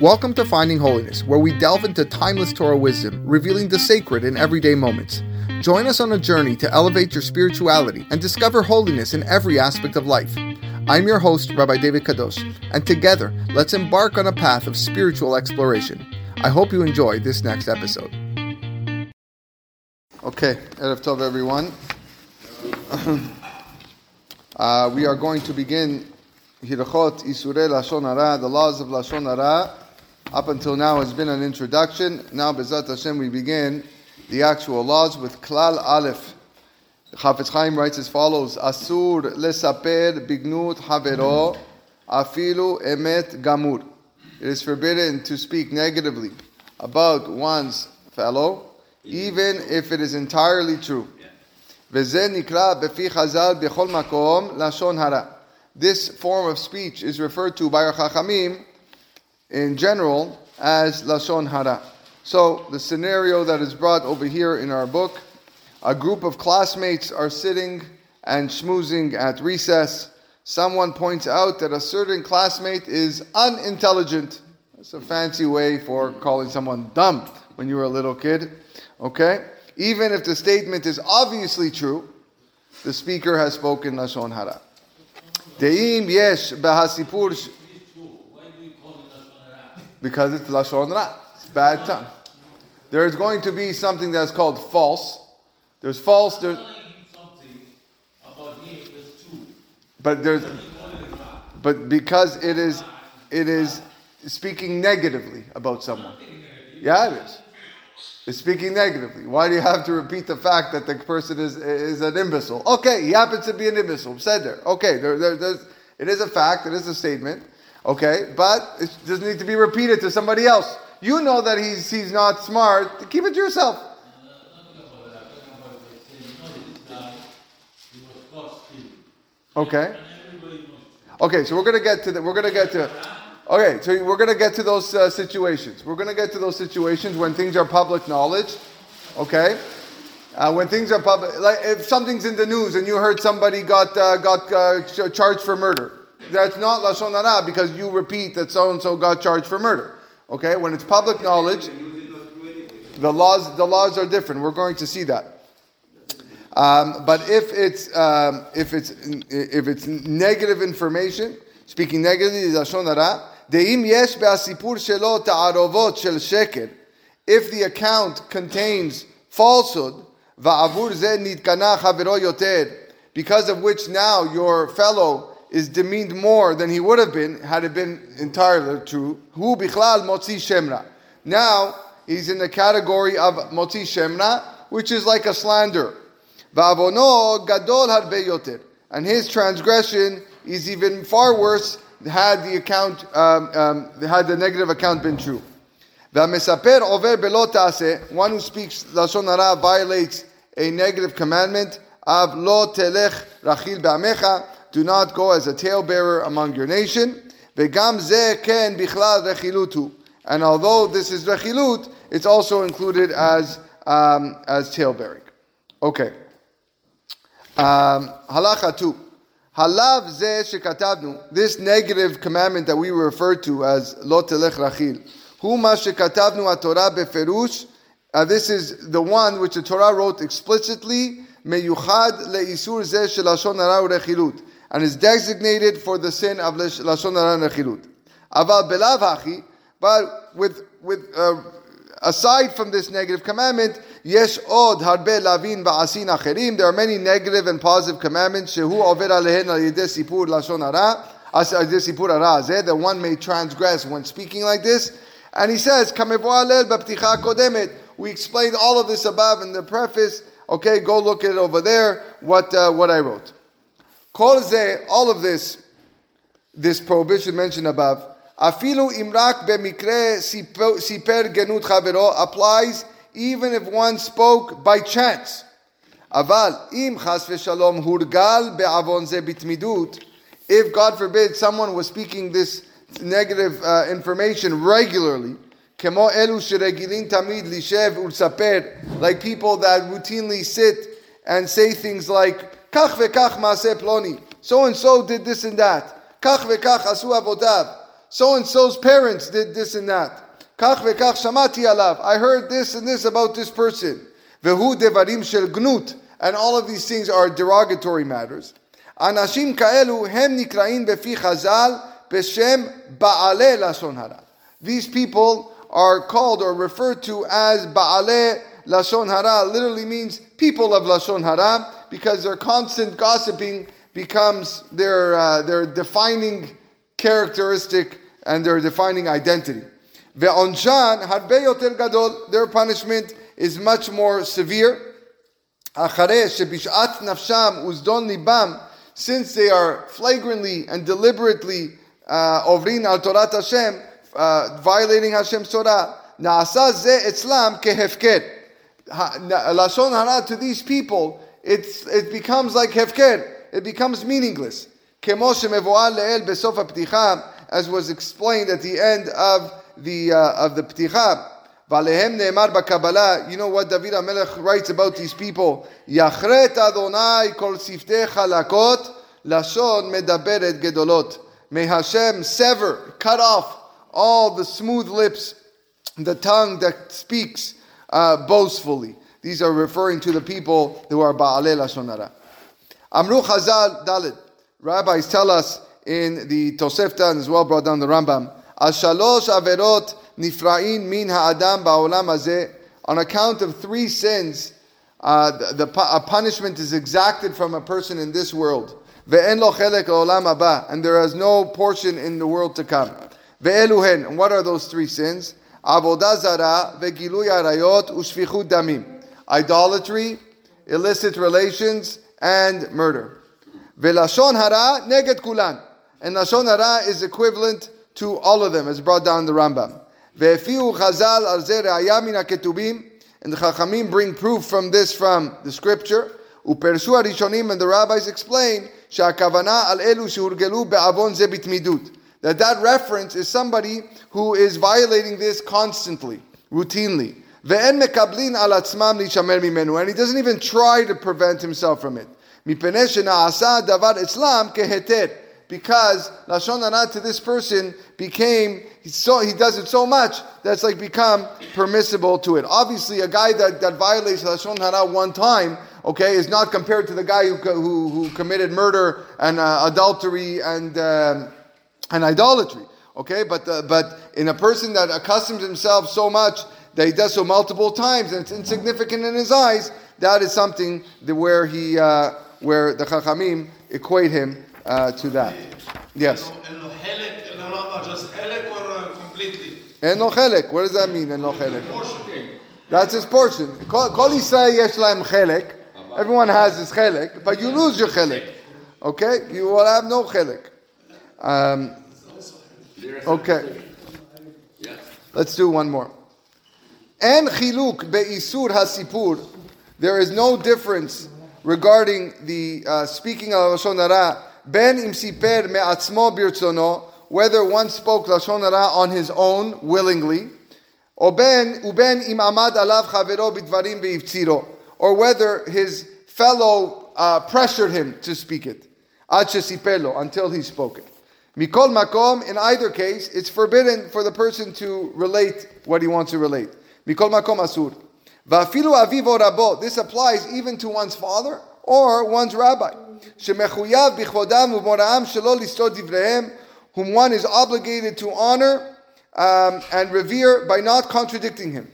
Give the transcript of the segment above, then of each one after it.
Welcome to Finding Holiness, where we delve into timeless Torah wisdom, revealing the sacred in everyday moments. Join us on a journey to elevate your spirituality and discover holiness in every aspect of life. I'm your host, Rabbi David Kadosh, and together, let's embark on a path of spiritual exploration. I hope you enjoy this next episode. Okay, Erev Tov, everyone. uh, we are going to begin Hilchot Isurei Lashon Hara, the laws of Lashon Hara. Up until now has been an introduction. Now, Bezat Hashem, we begin the actual laws with Klal Aleph. Chafetz Chaim writes as follows: Asur lesaper bignut havero afilu emet gamur. It is forbidden to speak negatively about one's fellow, even if it is entirely true. This form of speech is referred to by our Chachamim in general as Lashon Hara. So the scenario that is brought over here in our book, a group of classmates are sitting and schmoozing at recess. Someone points out that a certain classmate is unintelligent. That's a fancy way for calling someone dumb when you were a little kid. Okay? Even if the statement is obviously true, the speaker has spoken Lashon Hara. Deim yesh because it's lashon ra. It's bad tongue. There is going to be something that's called false. There's false. There's, but there's, but because it is, it is speaking negatively about someone. Yeah, it is. It's speaking negatively. Why do you have to repeat the fact that the person is is an imbecile? Okay, he happens to be an imbecile. Said there. Okay, there, there, it is a fact. It is a statement. Okay, but it doesn't need to be repeated to somebody else. You know that he's he's not smart. Keep it to yourself. Okay. Okay, so we're gonna get to the, we're gonna get to. Okay, so we're gonna get to those uh, situations. We're gonna get to those situations when things are public knowledge. Okay. Uh, when things are public, like if something's in the news and you heard somebody got uh, got uh, charged for murder, that's not lashon hara because you repeat that so and so got charged for murder. Okay, when it's public knowledge, the laws the laws are different. We're going to see that. Um, but if it's um, if it's if it's negative information, speaking negatively, lashon hara. Deim yesh be'asipur shelo ta'arovot shel sheker. If the account contains falsehood, va'avur ze nitkana chavero yoter, because of which now your fellow is demeaned more than he would have been had it been entirely true. Hu bichlal motzi shemra. Now he's in the category of motzi shemra, which is like a slander. Va'avono gadol harbe yoter, and his transgression is even far worse had the account um, um, had the negative account been true. One who speaks lashon hara violates a negative commandment of lo telech rachil be'amecha do not go as a talebearer among your nation. And although this is rechilut, it's also included as um, as talebearing. Okay. Um, halacha two. Halav ze shekatabnu. This negative commandment that we refer to as lo telech rachil. Hu ma shekatabnu Torah beferush. Uh, this is the one which the Torah wrote explicitly. Meyuchad leisur ze shelashon hara urechilut and is designated for the sin of lashon hara nechilut. Aval belav hachi, but with with uh, aside from this negative commandment, yesh od harbe lavin va'asin acherim. There are many negative and positive commandments. Shehu over alehen al sipur lashon hara that one may transgress when speaking like this. And he says, We explained all of this above in the preface. Okay, go look at it over there. What uh, what I wrote. All of this, this prohibition mentioned above, afilu imrak bemikre siper genut chavero applies even if one spoke by chance. Aval im chas v'shalom hurgal be'avon ze bitmidut. If God forbid someone was speaking this negative uh, information regularly, kemo elu sheregilin tamid lishev ulsaper, like people that routinely sit and say things like Kach vekach maase ploni. So and so did this and that. Kach vekach asu avodav. So and so's parents did this and that. Kach vekach shamati alav. I heard this and this about this person. Vehu devarim shel gnut. And all of these things are derogatory matters. Anashim kaelu hem nikrain befi chazal beshem ba'ale lashon hara. These people are called or referred to as ba'ale lashon hara. Literally means people of lashon hara because their constant gossiping becomes their uh, their defining characteristic and their defining identity. Ve'onshan harbe yoter gadol. Their punishment is much more severe. since they are flagrantly and deliberately uh, ovrin al Torah Hashem, uh, violating Hashem's Torah, na'asa ze etzlam kehefker. Lashon hara to these people, it's, it becomes like hefker. It becomes meaningless. As was explained at the end of the uh, of the pticha. ועליהם נאמר בקבלה, you know what David HaMelech writes about these people, יחרט אדוני כל שפתי חלקות, לשון מדברת גדולות. May Hashem sever, cut off all the smooth lips, the tongue that speaks uh, boastfully. These are referring to the people who are Ba'alei Lashon Hara. Amru Chazal Dalit. Rabbis tell us in the Tosefta and as well brought down the Rambam, Ashalosh averot nifra'in min ha'adam ba'olam hazeh. On account of three sins, uh, the, the a punishment is exacted from a person in this world. Ve'en olam and there is no portion in the world to come. Ve'eluhen, and what are those three sins? Avodah zara, ve'gilui arayot, ushfichut damim. Idolatry, illicit relations, and murder. Ve'lashon hara neged kulan. And lashon hara is equivalent to all of them, as brought down the Rambam. Ve'efiu chazal al zeh ketubim. And the Chachamim bring proof from this from the scripture. Upershu arishonim, and the rabbis explain, she'akavana al elu shehurgelu be'avon ze bitmidut. That that reference is somebody who is violating this constantly, routinely. Ve'en mekablin al atzmam lishamer mimenu. And he doesn't even try to prevent himself from it. She'na'asa davar etzlam keheter because lashon hara to this person became so he does it so much that's like become permissible to it. Obviously, a guy that, that violates lashon hara one time, okay, is not compared to the guy who who, who committed murder and uh, adultery and um, and idolatry. Okay, but uh, but in a person that accustoms himself so much that he does so multiple times and it's insignificant in his eyes, that is something that where he uh, where the Chachamim equate him uh, to that. Yes. Eno chelik. What does that mean? Eno chelik. That's his portion. Kol Yisrael yesh. Everyone has his chelik, but you lose your chelik. Okay, you will have no chelik. Um, okay. Let's do one more. And chiluk be'isur hasipur. There is no difference regarding the uh, speaking of Lashon Hara. Ben imsiper me'atzmo birtzono. Whether one spoke Lashon Hara on his own, willingly. Or ben im amad alav chavero bidvarim ve'ivtziro. Or whether his fellow uh, pressured him to speak it. Until he spoke it. Mikol makom, in either case, it's forbidden for the person to relate what he wants to relate. Mikol makom asur. Va'afilu avivo rabo. This applies even to one's father or one's rabbi. שמחויב בכבודם ובמוראם שלא לסתות דבריהם, whom one is obligated to honor um, and revere by not contradicting him.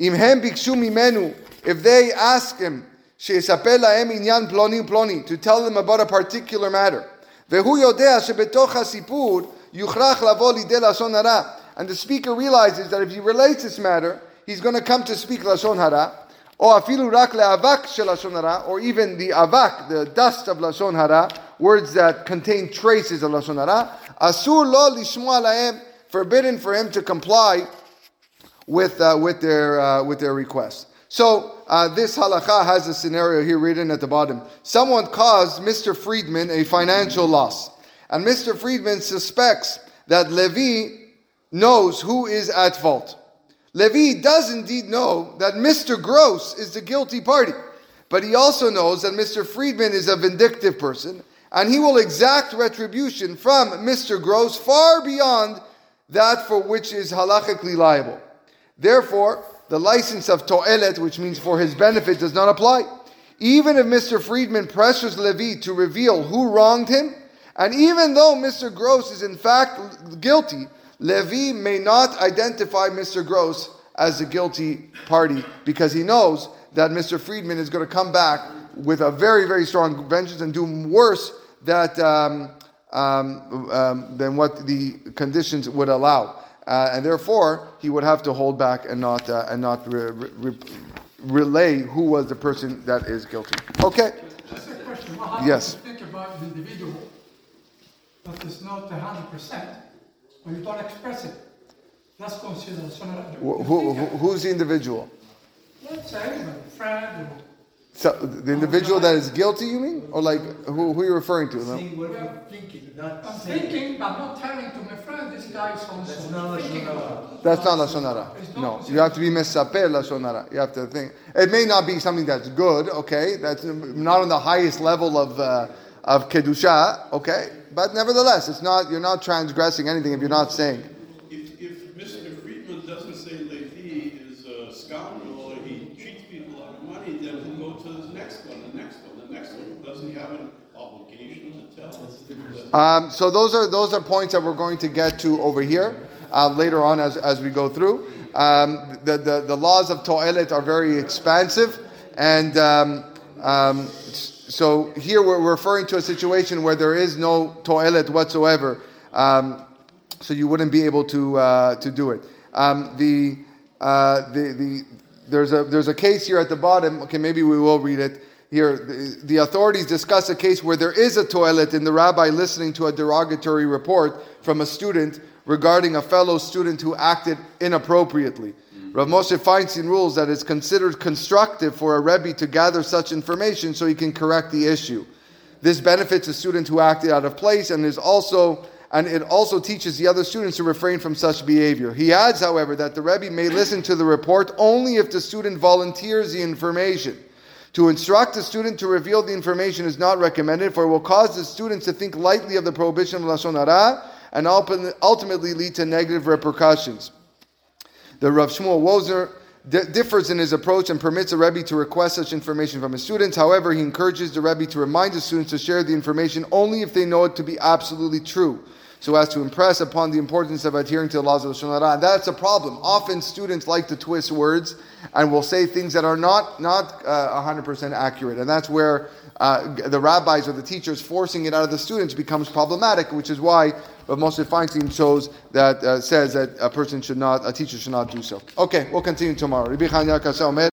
אם הם ביקשו ממנו, if they ask him, שיספר להם עניין פלוני ופלוני, to tell them about a particular matter, והוא יודע שבתוך הסיפור יוכרח לבוא לידי לשון הרע, and the speaker realizes that if he relates this matter, he's going to come to speak lashon hara, or afilu rak le'avak shel lashon hara, or even the avak, the dust of lashon hara, words that contain traces of lashon hara. Asur lo lishma forbidden for him to comply with uh, with their uh, with their request. So uh, this halakha has a scenario here written at the bottom. Someone caused Mr. Friedman a financial loss, and Mr. Friedman suspects that Levi knows who is at fault. Levi does indeed know that Mr. Gross is the guilty party, but he also knows that Mr. Friedman is a vindictive person and he will exact retribution from Mr. Gross far beyond that for which is halachically liable. Therefore, the license of to'elet, which means for his benefit, does not apply. Even if Mr. Friedman pressures Levi to reveal who wronged him, and even though Mr. Gross is in fact guilty, Levi may not identify Mr. Gross as the guilty party because he knows that Mr. Friedman is going to come back with a very, very strong vengeance and do worse that, um, um, um, than what the conditions would allow. Uh, and therefore, he would have to hold back and not, uh, and not re- re- relay who was the person that is guilty. Okay. Just a question. Well, yes. think about the individual not 100%. When you don't express it, that's considered sunnah. Who, who, who's the individual? Let's say anybody, friend or so the individual that is guilty, you mean, or like who, who are you referring to? No? Thinking, I'm thinking, but not telling to my friend this guy is from That's not lashonara. That's not lashonara. No, you have to be mesaper lashonara. You have to think. It may not be something that's good. Okay, that's not on the highest level of uh, of kedusha. Okay, but nevertheless, it's not, you're not transgressing anything if you're not saying. If, if Mr. Friedman doesn't say Levi is a scoundrel or he cheats people out of money, then he'll go to the next one, the next one, the next one. Doesn't he have an obligation to tell? us? Um, so those are those are points that we're going to get to over here uh, later on as, as we go through. Um, the, the the laws of to'elet are very expansive, and um, um, so here we're referring to a situation where there is no to'elet whatsoever. Um, so you wouldn't be able to uh, to do it. Um, the, uh, the the there's a there's a case here at the bottom. Okay, maybe we will read it here. The, the authorities discuss a case where there is a to'elet in the rabbi listening to a derogatory report from a student regarding a fellow student who acted inappropriately. Rav Moshe Feinstein rules that it's considered constructive for a rebbe to gather such information so he can correct the issue. This benefits a student who acted out of place and is also and it also teaches the other students to refrain from such behavior. He adds, however, that the Rebbe may listen to the report only if the student volunteers the information. To instruct a student to reveal the information is not recommended, for it will cause the students to think lightly of the prohibition of Lashon Hara and ultimately lead to negative repercussions. The Rav Shmuel Wosner di- differs in his approach and permits a Rebbe to request such information from his students. However, he encourages the Rebbe to remind the students to share the information only if they know it to be absolutely true, so as to impress upon the importance of adhering to the laws of the Hara. And that's a problem. Often students like to twist words and will say things that are not not uh, 100% accurate, and that's where uh, the rabbis or the teachers forcing it out of the students becomes problematic, which is why but Moshe Feinstein shows that uh, says that a person should not, a teacher should not do so. Okay, we'll continue tomorrow.